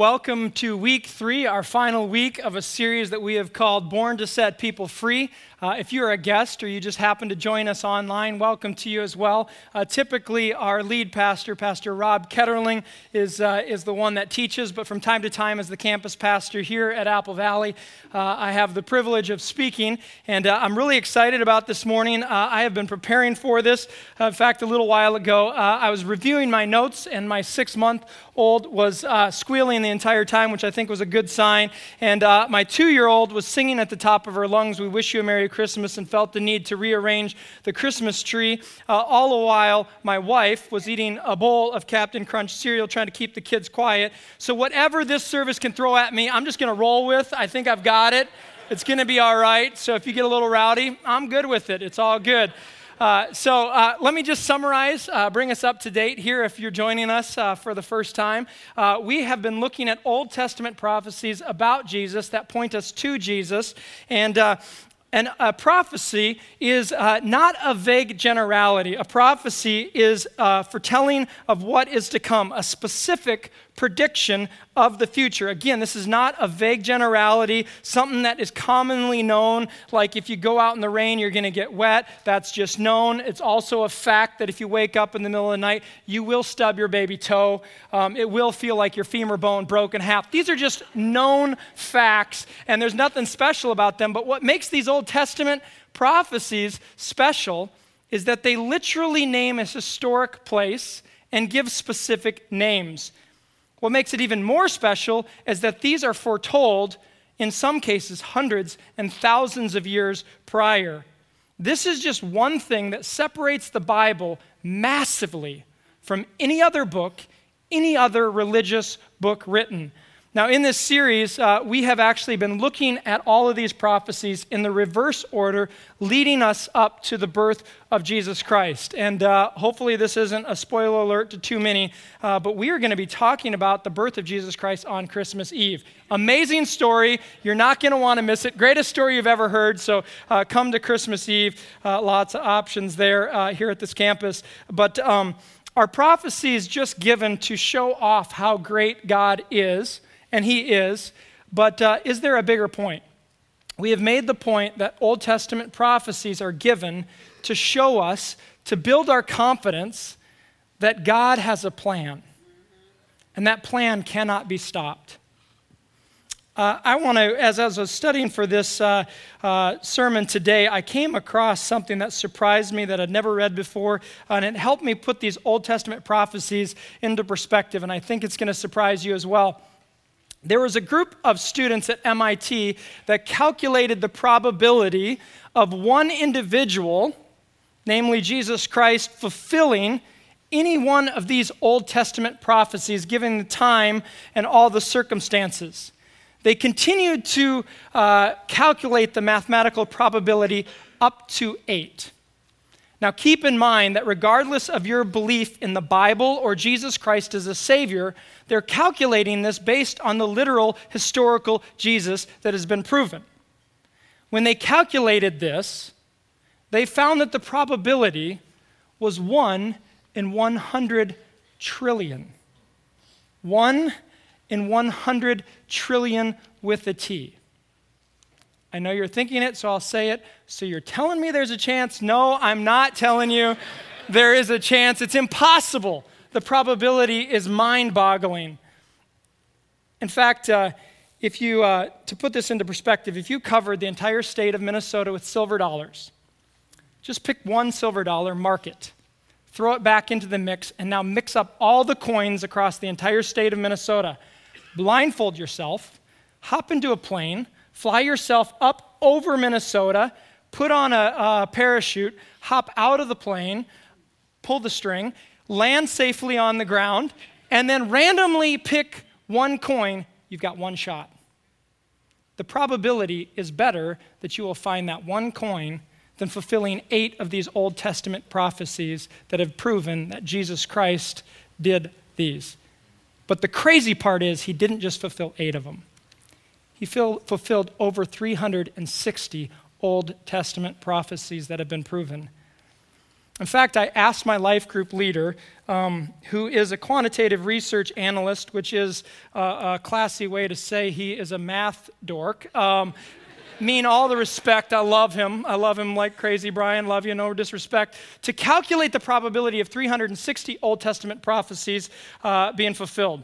welcome to week three, our final week of a series that we have called Born to Set People Free. Uh, if you're a guest or you just happen to join us online, welcome to you as well. Uh, typically, our lead pastor, Pastor Rob Ketterling, is, uh, is the one that teaches, but from time to time, as the campus pastor here at Apple Valley, uh, I have the privilege of speaking, and uh, I'm really excited about this morning. Uh, I have been preparing for this. in fact, a little while ago, I was reviewing my notes, and my six month old was squealing the entire time, which I think was a good sign. And my two year old was singing at the top of her lungs, We wish you a Merry Christmas and felt the need to rearrange the Christmas tree. Uh, all the while, my wife was eating a bowl of Captain Crunch cereal, trying to keep the kids quiet. So, whatever this service can throw at me, I'm just going to roll with. I think I've got it. It's going to be all right. So, if you get a little rowdy, I'm good with it. It's all good. Uh, so uh, let me just summarize, uh, bring us up to date here if you're joining us uh, for the first time. Uh, we have been looking at Old Testament prophecies about Jesus that point us to Jesus. And and a prophecy is uh, not a vague generality. A prophecy is uh, foretelling of what is to come, a specific prediction of the future. Again, this is not a vague generality, something that is commonly known, like if you go out in the rain, you're going to get wet. That's just known. It's also a fact that if you wake up in the middle of the night, you will stub your baby toe. Um, it will feel like your femur bone broke in half. These are just known facts, and there's nothing special about them. But what makes these Old Testament prophecies special is that they literally name a historic place and give specific names. What makes it even more special is that these are foretold, in some cases, hundreds and thousands of years prior. This is just one thing that separates the Bible massively from any other book, any other religious book written. Now, in this series, uh, we have actually been looking at all of these prophecies in the reverse order, leading us up to the birth of Jesus Christ. And uh, hopefully, this isn't a spoiler alert to too many, uh, but we are going to be talking about the birth of Jesus Christ on Christmas Eve. Amazing story. You're not going to want to miss it. Greatest story you've ever heard. So, uh, come to Christmas Eve. Uh, lots of options there uh, here at this campus. But um, our prophecy is just given to show off how great God is and he is. But uh, is there a bigger point? We have made the point that Old Testament prophecies are given to show us, to build our confidence that God has a plan, and that plan cannot be stopped. Uh, I want to, as, as, I was studying for this uh, uh, sermon today, I came across something that surprised me that I'd never read before, and it helped me put these Old Testament prophecies into perspective, and I think it's going to surprise you as well. There was a group of students at MIT that calculated the probability of one individual, namely Jesus Christ, fulfilling any one of these Old Testament prophecies given the time and all the circumstances. They continued to uh, calculate the mathematical probability up to eight. Now, keep in mind that regardless of your belief in the Bible or Jesus Christ as a Savior, they're calculating this based on the literal historical Jesus that has been proven. When they calculated this, they found that the probability was 1 in 100 trillion. 1 in 100 trillion with a T. I know you're thinking it, so I'll say it. So you're telling me there's a chance? No, I'm not telling you there is a chance. It's impossible. The probability is mind boggling. In fact, uh, if you, uh, to put this into perspective, if you covered the entire state of Minnesota with silver dollars, just pick one silver dollar, mark it, throw it back into the mix, and now mix up all the coins across the entire state of Minnesota. Blindfold yourself, hop into a plane, fly yourself up over Minnesota, put on a, a parachute, hop out of the plane, pull the string, land safely on the ground, and then randomly pick one coin, you've got one shot. The probability is better that you will find that one coin than fulfilling eight of these Old Testament prophecies that have proven that Jesus Christ did these. But the crazy part is, he didn't just fulfill eight of them. He fulfilled over 360 Old Testament prophecies that have been proven. In fact, I asked my life group leader, um, who is a quantitative research analyst, which is a, a, classy way to say he is a math dork. Um, mean all the respect. I love him. I love him like crazy, Brian. Love you, no disrespect. To calculate the probability of 360 Old Testament prophecies uh, being fulfilled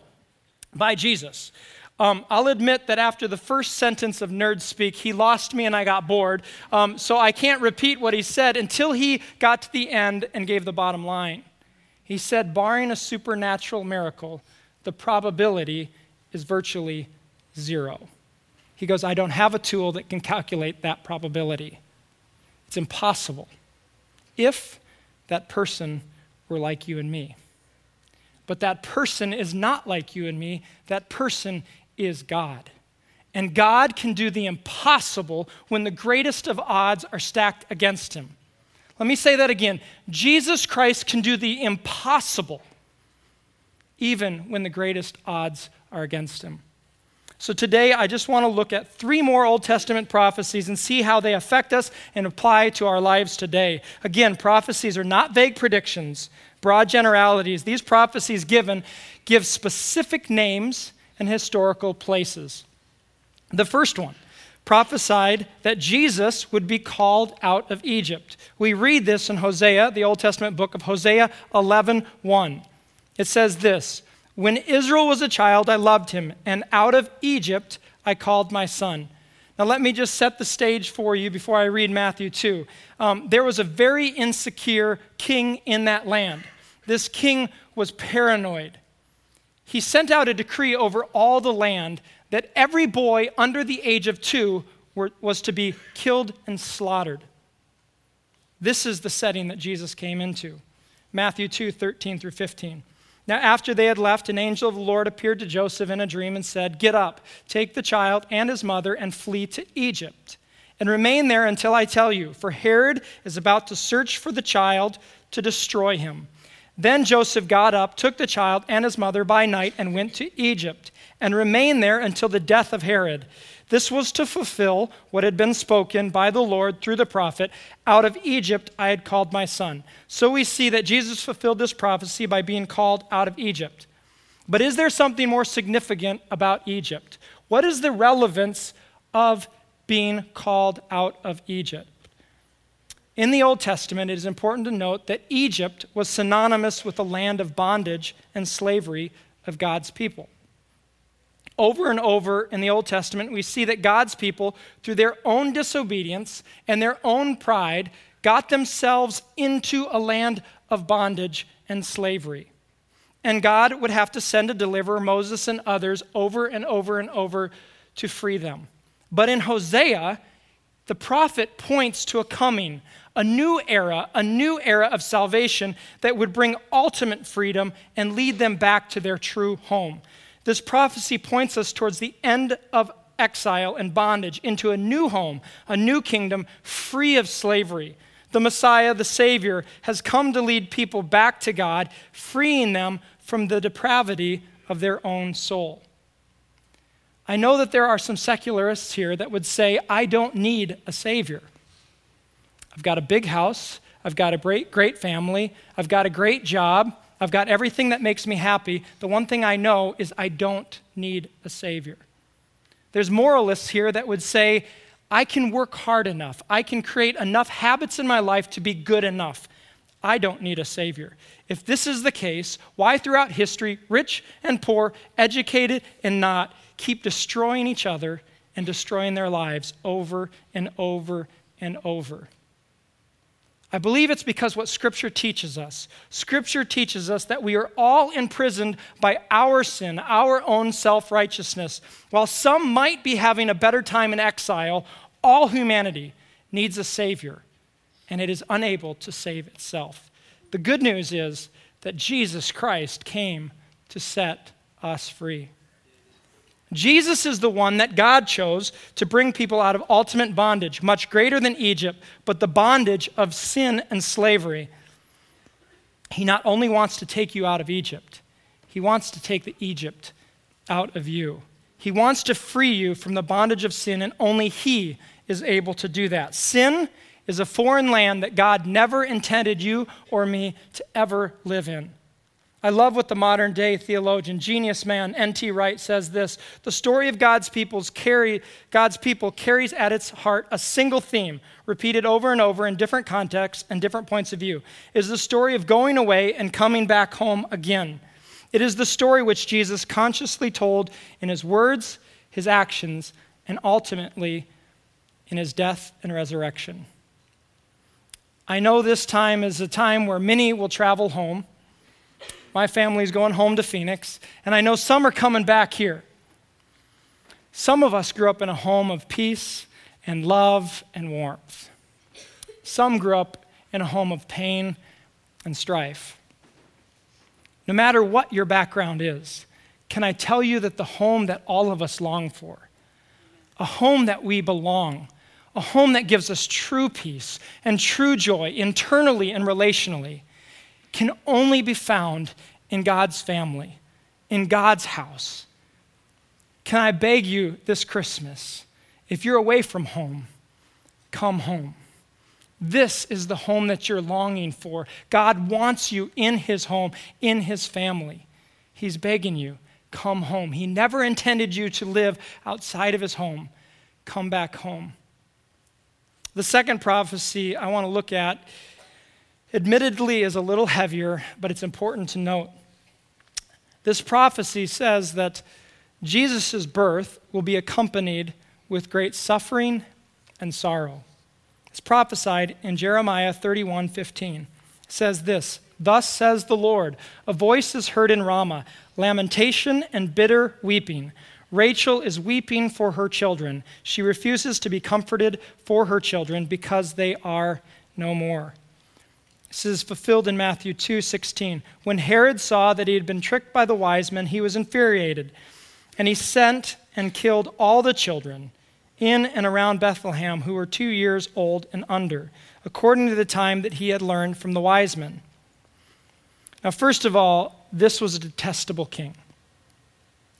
by Jesus. Um, I'll admit that after the first sentence of Nerd Speak, he lost me and I got bored. Um, so I can't repeat what he said until he got to the end and gave the bottom line. He said, barring a supernatural miracle, the probability is virtually zero. He goes, I don't have a tool that can calculate that probability. It's impossible if that person were like you and me. But that person is not like you and me. That person is God. And God can do the impossible when the greatest of odds are stacked against him. Let me say that again. Jesus Christ can do the impossible even when the greatest odds are against him. So today, I just want to look at three more Old Testament prophecies and see how they affect us and apply to our lives today. Again, prophecies are not vague predictions, broad generalities. These prophecies given give specific names and historical places. The first one prophesied that Jesus would be called out of Egypt. We read this in Hosea, the Old Testament book of Hosea 11:1. 1. It says this, "When Israel was a child, I loved him, and out of Egypt I called my son." Now, let me just set the stage for you before I read Matthew 2. Um, there was a very insecure king in that land. This king was paranoid he sent out a decree over all the land that every boy under the age of two were, was to be killed and slaughtered. This is the setting that Jesus came into. Matthew 2 13 through 15. Now, after they had left, an angel of the Lord appeared to Joseph in a dream and said, Get up, take the child and his mother, and flee to Egypt, and remain there until I tell you, for Herod is about to search for the child to destroy him. Then Joseph got up, took the child and his mother by night, and went to Egypt, and remained there until the death of Herod. This was to fulfill what had been spoken by the Lord through the prophet Out of Egypt I had called my son. So we see that Jesus fulfilled this prophecy by being called out of Egypt. But is there something more significant about Egypt? What is the relevance of being called out of Egypt? In the Old Testament, it is important to note that Egypt was synonymous with the land of bondage and slavery of God's people. Over and over in the Old Testament, we see that God's people, through their own disobedience and their own pride, got themselves into a land of bondage and slavery. And God would have to send a deliverer, Moses and others, over and over and over to free them. But in Hosea, the prophet points to a coming, a new era, a new era of salvation that would bring ultimate freedom and lead them back to their true home. This prophecy points us towards the end of exile and bondage into a new home, a new kingdom free of slavery. The Messiah, the Savior, has come to lead people back to God, freeing them from the depravity of their own soul. I know that there are some secularists here that would say, I don't need a Savior. I've got a big house. I've got a great, great family. I've got a great job. I've got everything that makes me happy. The one thing I know is I don't need a Savior. There's moralists here that would say, I can work hard enough. I can create enough habits in my life to be good enough. I don't need a Savior. If this is the case, why throughout history, rich and poor, educated and not, keep destroying each other and destroying their lives over and over and over? I believe it's because what Scripture teaches us. Scripture teaches us that we are all imprisoned by our sin, our own self righteousness. While some might be having a better time in exile, all humanity needs a Savior, and it is unable to save itself. The good news is that Jesus Christ came to set us free. Jesus is the one that God chose to bring people out of ultimate bondage, much greater than Egypt, but the bondage of sin and slavery. He not only wants to take you out of Egypt, he wants to take the Egypt out of you. He wants to free you from the bondage of sin, and only he is able to do that. Sin is a foreign land that God never intended you or me to ever live in. I love what the modern day theologian, genius man N.T. Wright says this The story of God's, people's carry, God's people carries at its heart a single theme, repeated over and over in different contexts and different points of view. Is the story of going away and coming back home again. It is the story which Jesus consciously told in his words, his actions, and ultimately in his death and resurrection. I know this time is a time where many will travel home my family's going home to Phoenix, and I know some are coming back here. Some of us grew up in a home of peace and love and warmth. Some grew up in a home of pain and strife. No matter what your background is, can I tell you that the home that all of us long for, a home that we belong, a home that gives us true peace and true joy internally and relationally, can only be found in God's family, in God's house. Can I beg you this Christmas, if you're away from home, come home. This is the home that you're longing for. God wants you in His home, in His family. He's begging you, come home. He never intended you to live outside of His home. Come back home. The second prophecy I want to look at admittedly is a little heavier, but it's important to note. This prophecy says that Jesus' birth will be accompanied with great suffering and sorrow. It's prophesied in Jeremiah 31 15. It says this Thus says the Lord, a voice is heard in Ramah, lamentation and bitter weeping. Rachel is weeping for her children. She refuses to be comforted for her children because they are no more. This is fulfilled in Matthew 2:16. When Herod saw that he had been tricked by the wise men, he was infuriated, and he sent and killed all the children in and around Bethlehem who were 2 years old and under, according to the time that he had learned from the wise men. Now, first of all, this was a detestable king.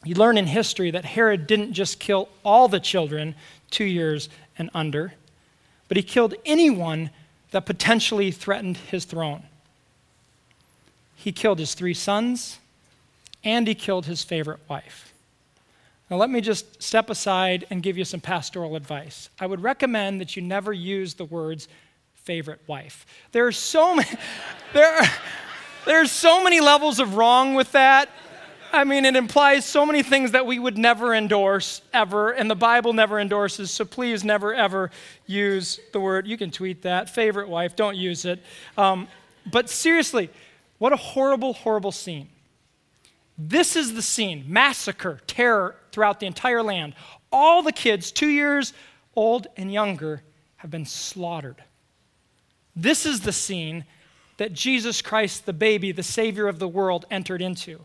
You learn in history that Herod didn't just kill all the children 2 years and under, but he killed anyone that potentially threatened his throne. He killed his three sons, and he killed his favorite wife. Now, let me just step aside and give you some pastoral advice. I would recommend that you never use the words favorite wife. There are so many, there are, there are so many levels of wrong with that. I mean, it implies so many things that we would never endorse ever, and the Bible never endorses, so please never ever use the word. You can tweet that, favorite wife, don't use it. Um, but seriously, what a horrible, horrible scene. This is the scene massacre, terror throughout the entire land. All the kids, two years old and younger, have been slaughtered. This is the scene that Jesus Christ, the baby, the Savior of the world, entered into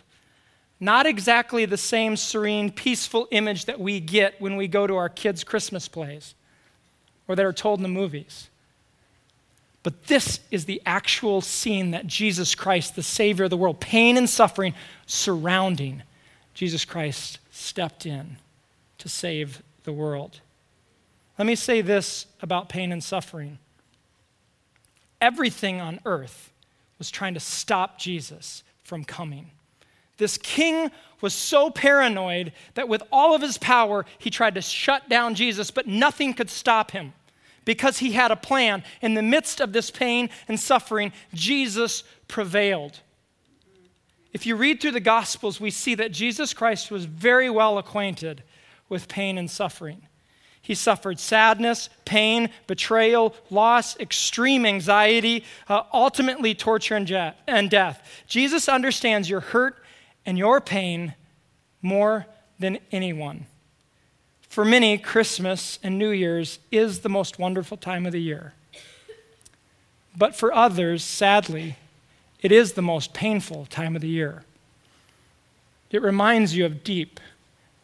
not exactly the same serene, peaceful image that we get when we go to our kids' Christmas plays or that are told in the movies. But this is the actual scene that Jesus Christ, the Savior of the world, pain and suffering surrounding Jesus Christ, stepped in to save the world. Let me say this about pain and suffering everything on earth was trying to stop Jesus from coming. This king was so paranoid that with all of his power, he tried to shut down Jesus, but nothing could stop him because he had a plan. In the midst of this pain and suffering, Jesus prevailed. If you read through the Gospels, we see that Jesus Christ was very well acquainted with pain and suffering. He suffered sadness, pain, betrayal, loss, extreme anxiety, uh, ultimately torture and, je- and death. Jesus understands your hurt and your pain more than anyone. For many, Christmas and New Year's is the most wonderful time of the year. But for others, sadly, it is the most painful time of the year. It reminds you of deep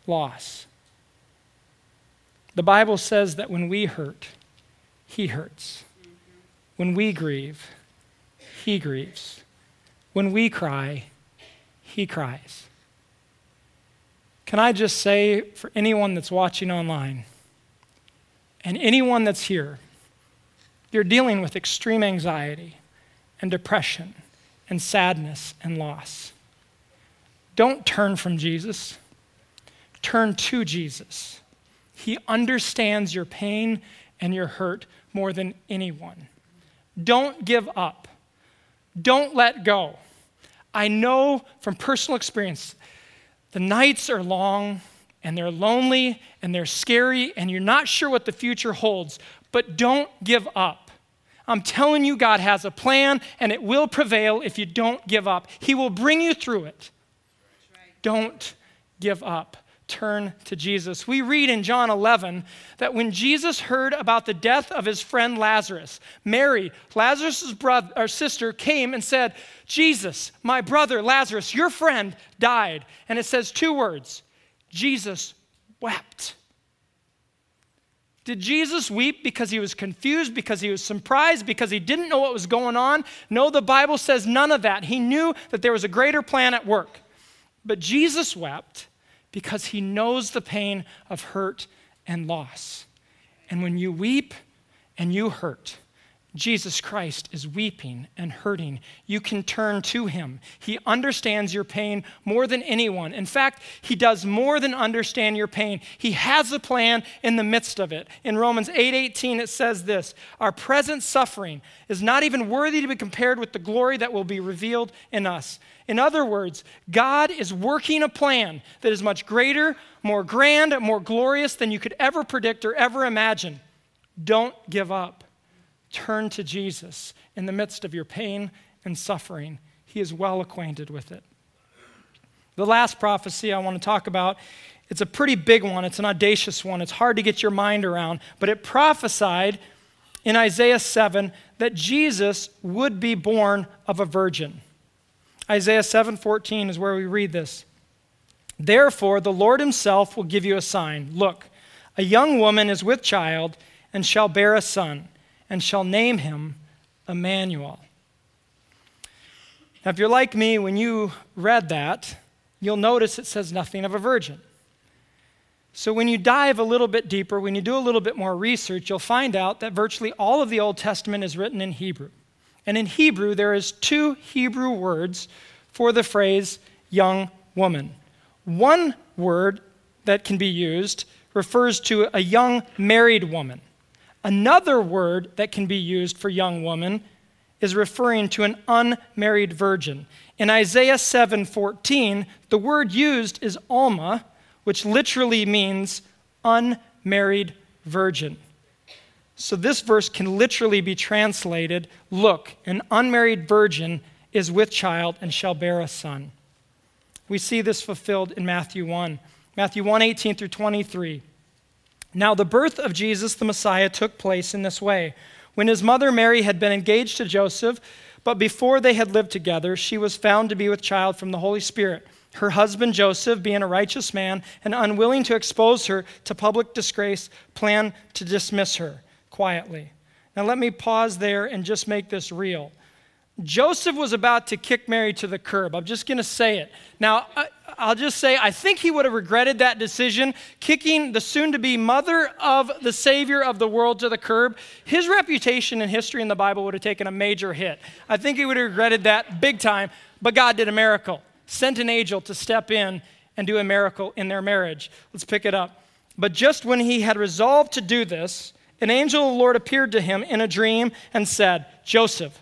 loss. The Bible says that when we hurt, He hurts. When we grieve, He grieves. When we cry, he cries. Can I just say for anyone that's watching online and anyone that's here, You're dealing with extreme anxiety and depression and sadness and loss. Don't turn from Jesus, turn to Jesus. He understands your pain and your hurt more than anyone. Don't give up. Don't let go. I know from personal experience, the nights are long and they're lonely and they're scary and you're not sure what the future holds, but don't give up. I'm telling you, God has a plan and it will prevail if you don't give up. He will bring you through it. Don't give up turn to Jesus. We read in John 11 that when Jesus heard about the death of his friend Lazarus, Mary, Lazarus' brother or sister, came and said, Jesus, my brother Lazarus, your friend died. And it says two words Jesus wept. Did Jesus weep because he was confused, because he was surprised, because he didn't know what was going on? No, the Bible says none of that. He knew that there was a greater plan at work. But Jesus wept because he knows the pain of hurt and loss. And when you weep and you hurt, Jesus Christ is weeping and hurting. You can turn to him. He understands your pain more than anyone. In fact, he does more than understand your pain. He has a plan in the midst of it. In Romans 8:18 it says this, our present suffering is not even worthy to be compared with the glory that will be revealed in us. In other words, God is working a plan that is much greater, more grand, more glorious than you could ever predict or ever imagine. Don't give up. Turn to Jesus in the midst of your pain and suffering. He is well acquainted with it. The last prophecy I want to talk about, it's a pretty big one. It's an audacious one. It's hard to get your mind around, but it prophesied in Isaiah 7 that Jesus would be born of a virgin. Isaiah 7:14 is where we read this. Therefore the Lord himself will give you a sign. Look, a young woman is with child and shall bear a son and shall name him Emmanuel. Now, if you're like me, when you read that, you'll notice it says nothing of a virgin. So, when you dive a little bit deeper, when you do a little bit more research, you'll find out that virtually all of the Old Testament is written in Hebrew. And in Hebrew, there is two Hebrew words for the phrase young woman. One word that can be used refers to a young married woman. Another word that can be used for young woman is referring to an unmarried virgin. In Isaiah 7:14, the word used is alma, which literally means unmarried virgin. So this verse can literally be translated Look, an unmarried virgin is with child and shall bear a son. We see this fulfilled in Matthew 1. Matthew 1 18 through 23. Now, the birth of Jesus the Messiah took place in this way. When his mother Mary had been engaged to Joseph, but before they had lived together, she was found to be with child from the Holy Spirit. Her husband Joseph, being a righteous man and unwilling to expose her to public disgrace, planned to dismiss her quietly. Now, let me pause there and just make this real. Joseph was about to kick Mary to the curb. I'm just going to say it. Now, I'll just say, I think he would have regretted that decision, kicking the soon to be mother of the Savior of the world to the curb. His reputation in history in the Bible would have taken a major hit. I think he would have regretted that big time, but God did a miracle, sent an angel to step in and do a miracle in their marriage. Let's pick it up. But just when he had resolved to do this, an angel of the Lord appeared to him in a dream and said, Joseph,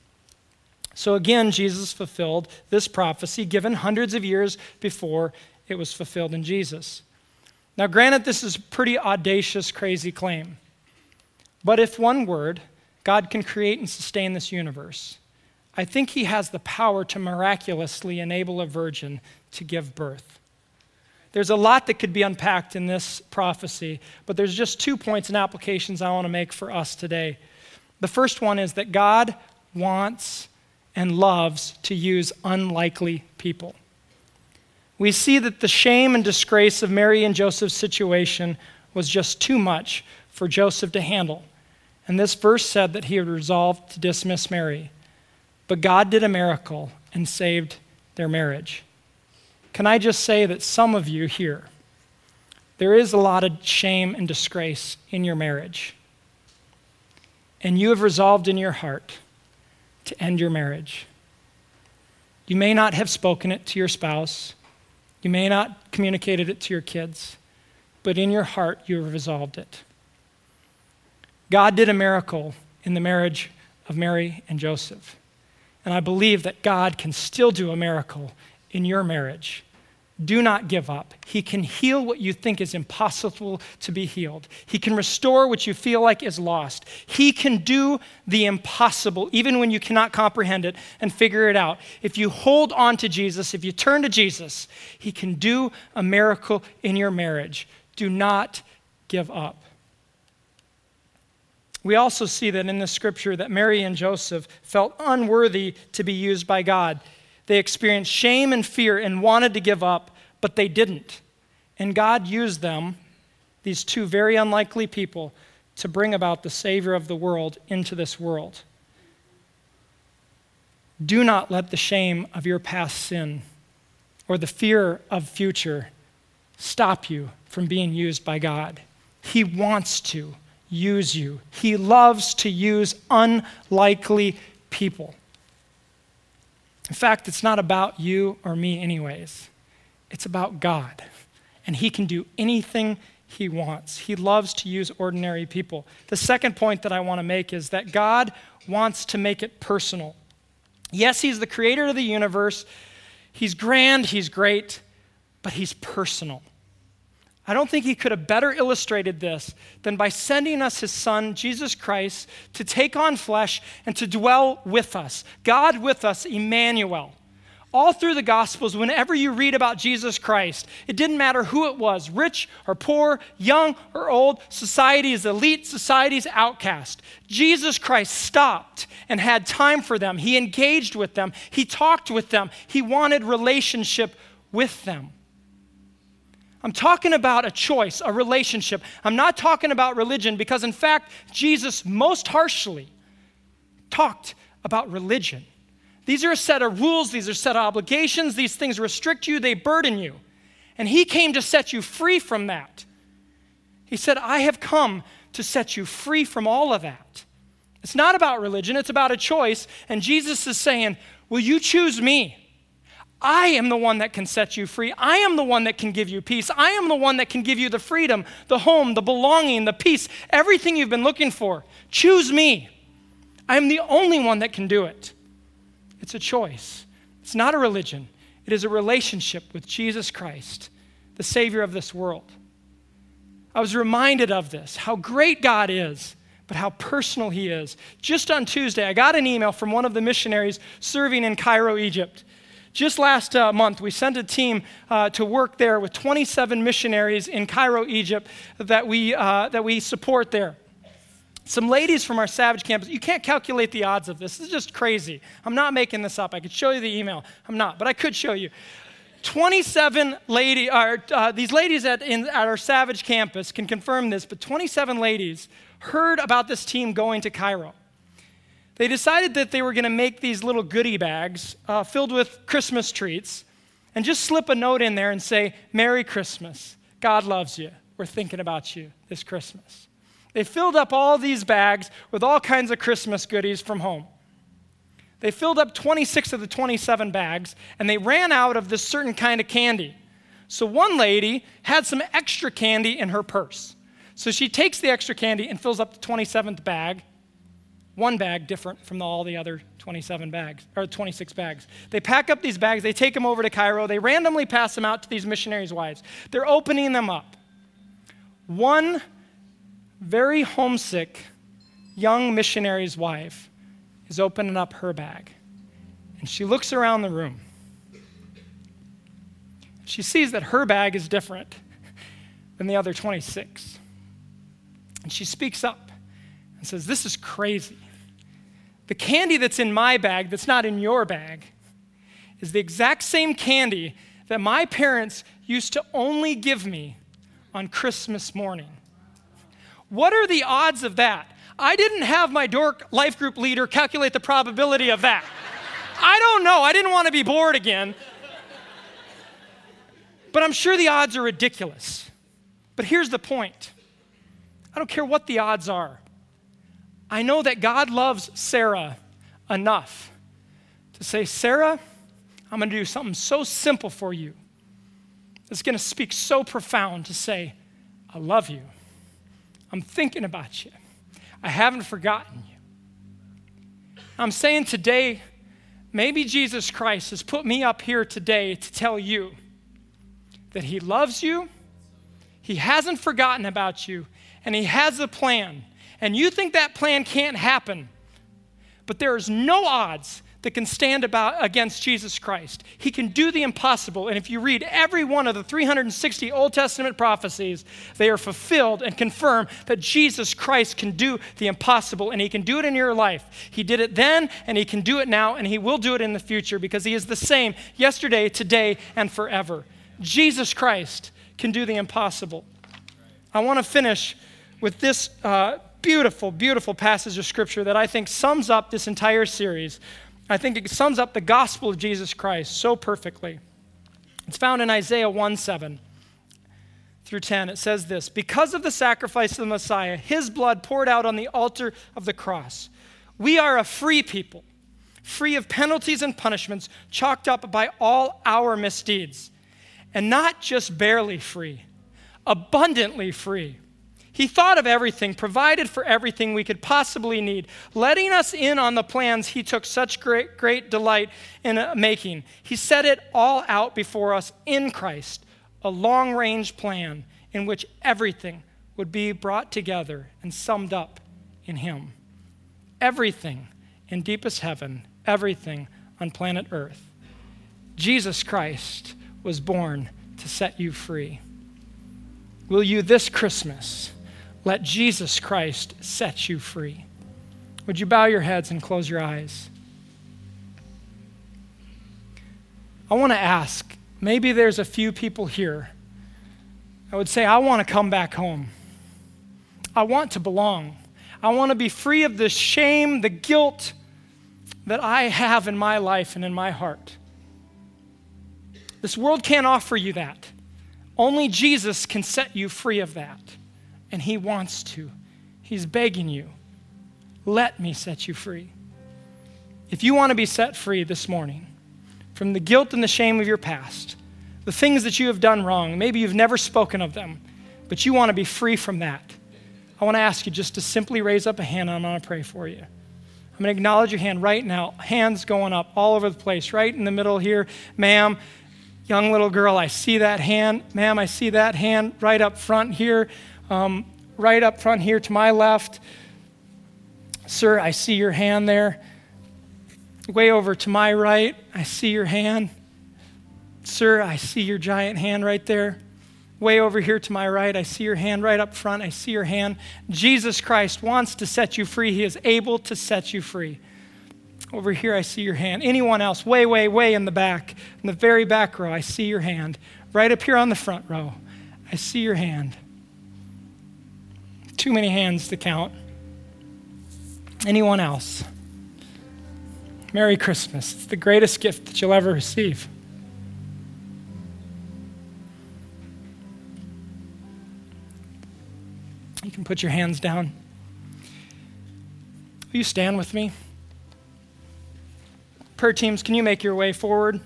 So again, Jesus fulfilled this prophecy given hundreds of years before it was fulfilled in Jesus. Now, granted, this is a pretty audacious, crazy claim. But if one word, God can create and sustain this universe, I think he has the power to miraculously enable a virgin to give birth. There's a lot that could be unpacked in this prophecy, but there's just two points and applications I want to make for us today. The first one is that God wants and loves to use unlikely people. We see that the shame and disgrace of Mary and Joseph's situation was just too much for Joseph to handle. And this verse said that he had resolved to dismiss Mary. But God did a miracle and saved their marriage. Can I just say that some of you here, there is a lot of shame and disgrace in your marriage. And you have resolved in your heart to end your marriage. You may not have spoken it to your spouse, you may not communicated it to your kids, but in your heart you have resolved it. God did a miracle in the marriage of Mary and Joseph. And I believe that God can still do a miracle in your marriage. Do not give up. He can heal what you think is impossible to be healed. He can restore what you feel like is lost. He can do the impossible, even when you cannot comprehend it and figure it out. If you hold on to Jesus, if you turn to Jesus, He can do a miracle in your marriage. Do not give up. We also see that in the scripture that Mary and Joseph felt unworthy to be used by God. They experienced shame and fear and wanted to give up, but they didn't. And God used them, these two very unlikely people, to bring about the Savior of the world into this world. Do not let the shame of your past sin or the fear of future stop you from being used by God. He wants to use you. He loves to use unlikely people. In fact, it's not about you or me, anyways. It's about God. And He can do anything He wants. He loves to use ordinary people. The second point that I want to make is that God wants to make it personal. Yes, He's the creator of the universe, He's grand, He's great, but He's personal. I don't think he could have better illustrated this than by sending us his son, Jesus Christ, to take on flesh and to dwell with us. God with us, Emmanuel. All through the Gospels, whenever you read about Jesus Christ, it didn't matter who it was rich or poor, young or old, society's elite, society's outcast. Jesus Christ stopped and had time for them. He engaged with them, He talked with them, He wanted relationship with them. I'm talking about a choice, a relationship. I'm not talking about religion because, in fact, Jesus most harshly talked about religion. These are a set of rules, these are set of obligations, these things restrict you, they burden you. And He came to set you free from that. He said, I have come to set you free from all of that. It's not about religion, it's about a choice. And Jesus is saying, Will you choose me? I am the one that can set you free. I am the one that can give you peace. I am the one that can give you the freedom, the home, the belonging, the peace, everything you've been looking for. Choose me. I am the only one that can do it. It's a choice, it's not a religion, it is a relationship with Jesus Christ, the Savior of this world. I was reminded of this, how great God is but how personal he is. Just on Tuesday, I got an email from one of the missionaries serving in Cairo, Egypt. Just last uh, month, we sent a team uh, to work there with 27 missionaries in Cairo, Egypt, that we, uh, that we support there. Some ladies from our Savage campus, you can't calculate the odds of this. This is just crazy. I'm not making this up. I could show you the email. I'm not, but I could show you. 27 lady, uh, these ladies at, in, at our Savage campus can confirm this, but 27 ladies heard about this team going to Cairo they decided that they were going to make these little goodie bags uh, filled with Christmas treats and just slip a note in there and say, Merry Christmas. God loves you. We're thinking about you this Christmas. They filled up all these bags with all kinds of Christmas goodies from home. They filled up 26 of the 27 bags and they ran out of this certain kind of candy. So one lady had some extra candy in her purse. So she takes the extra candy and fills up the 27th bag one bag different from all the other 27 bags or 26 bags. They pack up these bags, they take them over to Cairo, they randomly pass them out to these missionaries' wives. They're opening them up. One very homesick young missionary's wife is opening up her bag. And she looks around the room. She sees that her bag is different than the other 26. And she speaks up and says, This is crazy. The candy that's in my bag, that's not in your bag, is the exact same candy that my parents used to only give me on Christmas morning. What are the odds of that? I didn't have my dork life group leader calculate the probability of that. I don't know. I didn't want to be bored again. But I'm sure the odds are ridiculous. But here's the point I don't care what the odds are. I know that God loves Sarah enough to say, Sarah, I'm going to do something so simple for you. It's going to speak so profound to say, I love you. I'm thinking about you. I haven't forgotten you. I'm saying today, maybe Jesus Christ has put me up here today to tell you that He loves you, He hasn't forgotten about you, and He has a plan. And you think that plan can't happen, but there is no odds that can stand about against Jesus Christ. He can do the impossible. And if you read every one of the 360 Old Testament prophecies, they are fulfilled and confirm that Jesus Christ can do the impossible and he can do it in your life. He did it then and he can do it now and he will do it in the future because he is the same yesterday, today, and forever. Jesus Christ can do the impossible. I want to finish with this uh, beautiful, beautiful passage of scripture that I think sums up this entire series. I think it sums up the gospel of Jesus Christ so perfectly. It's found in Isaiah 1 7 through 10. It says this Because of the sacrifice of the Messiah, his blood poured out on the altar of the cross, we are a free people, free of penalties and punishments chalked up by all our misdeeds and not just barely free, abundantly free. He thought of everything, provided for everything we could possibly need, letting us in on the plans he took such great, great delight in uh, making. He set it all out before us in Christ, a long range plan in which everything would be brought together and summed up in Him. Everything in deepest heaven, everything on planet Earth. Jesus Christ was born to set you free. Will you this Christmas let Jesus Christ set you free? Would you bow your heads and close your eyes? I want to ask maybe there's a few people here. I would say, I want to come back home. I want to belong. I want to be free of the shame, the guilt that I have in my life and in my heart. This world can't offer you that. Only Jesus can set you free of that. And He wants to. He's begging you, let me set you free. If you want to be set free this morning from the guilt and the shame of your past, the things that you have done wrong, maybe you've never spoken of them, but you want to be free from that, I want to ask you just to simply raise up a hand and I'm going to pray for you. I'm going to acknowledge your hand right now. Hands going up all over the place, right in the middle here. Ma'am, young little girl, I see that hand. Ma'am, I see that hand right up front here, um, right up front here to my left. Sir, I see your hand there. Way over to my right, I see your hand. Sir, I see your giant hand right there. Way over here to my right, I see your hand right up front. I see your hand. Jesus Christ wants to set you free. He is able to set you free. Over here, I see your hand. Anyone else? Way, way, way in the back, in the very back row, I see your hand. Right up here on the front row, I see your hand. Too many hands to count. Anyone else? Merry Christmas. It's the greatest gift that you'll ever receive. You can put your hands down. Will you stand with me? Prayer teams, can you make your way forward?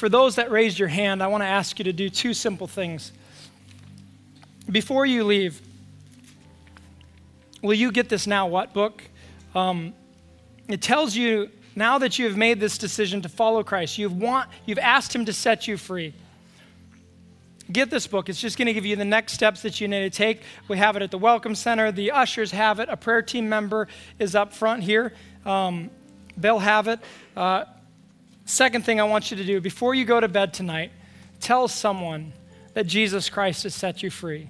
For those that raised your hand, I want to ask you to do two simple things. Before you leave, will you get this Now What book? Um, it tells you now that you have made this decision to follow Christ, you've, want, you've asked Him to set you free get this book. It's just going to give you the next steps that you need to take. We have it at the Welcome Center. The ushers have it. A prayer team member is up front here. Um, they'll have it. Uh, second thing I want you to do before you go to bed tonight, tell someone that Jesus Christ has set you free.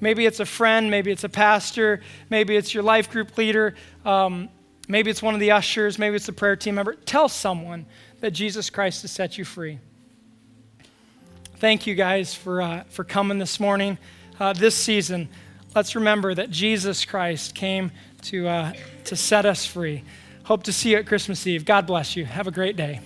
Maybe it's a friend, maybe it's a pastor, maybe it's your life group leader, um, maybe it's one of the ushers, maybe it's a prayer team member. Tell someone that Jesus Christ has set you free. Thank you guys for, uh, for coming this morning. Uh, this season, let's remember that Jesus Christ came to, uh, to set us free. Hope to see you at Christmas Eve. God bless you. Have a great day.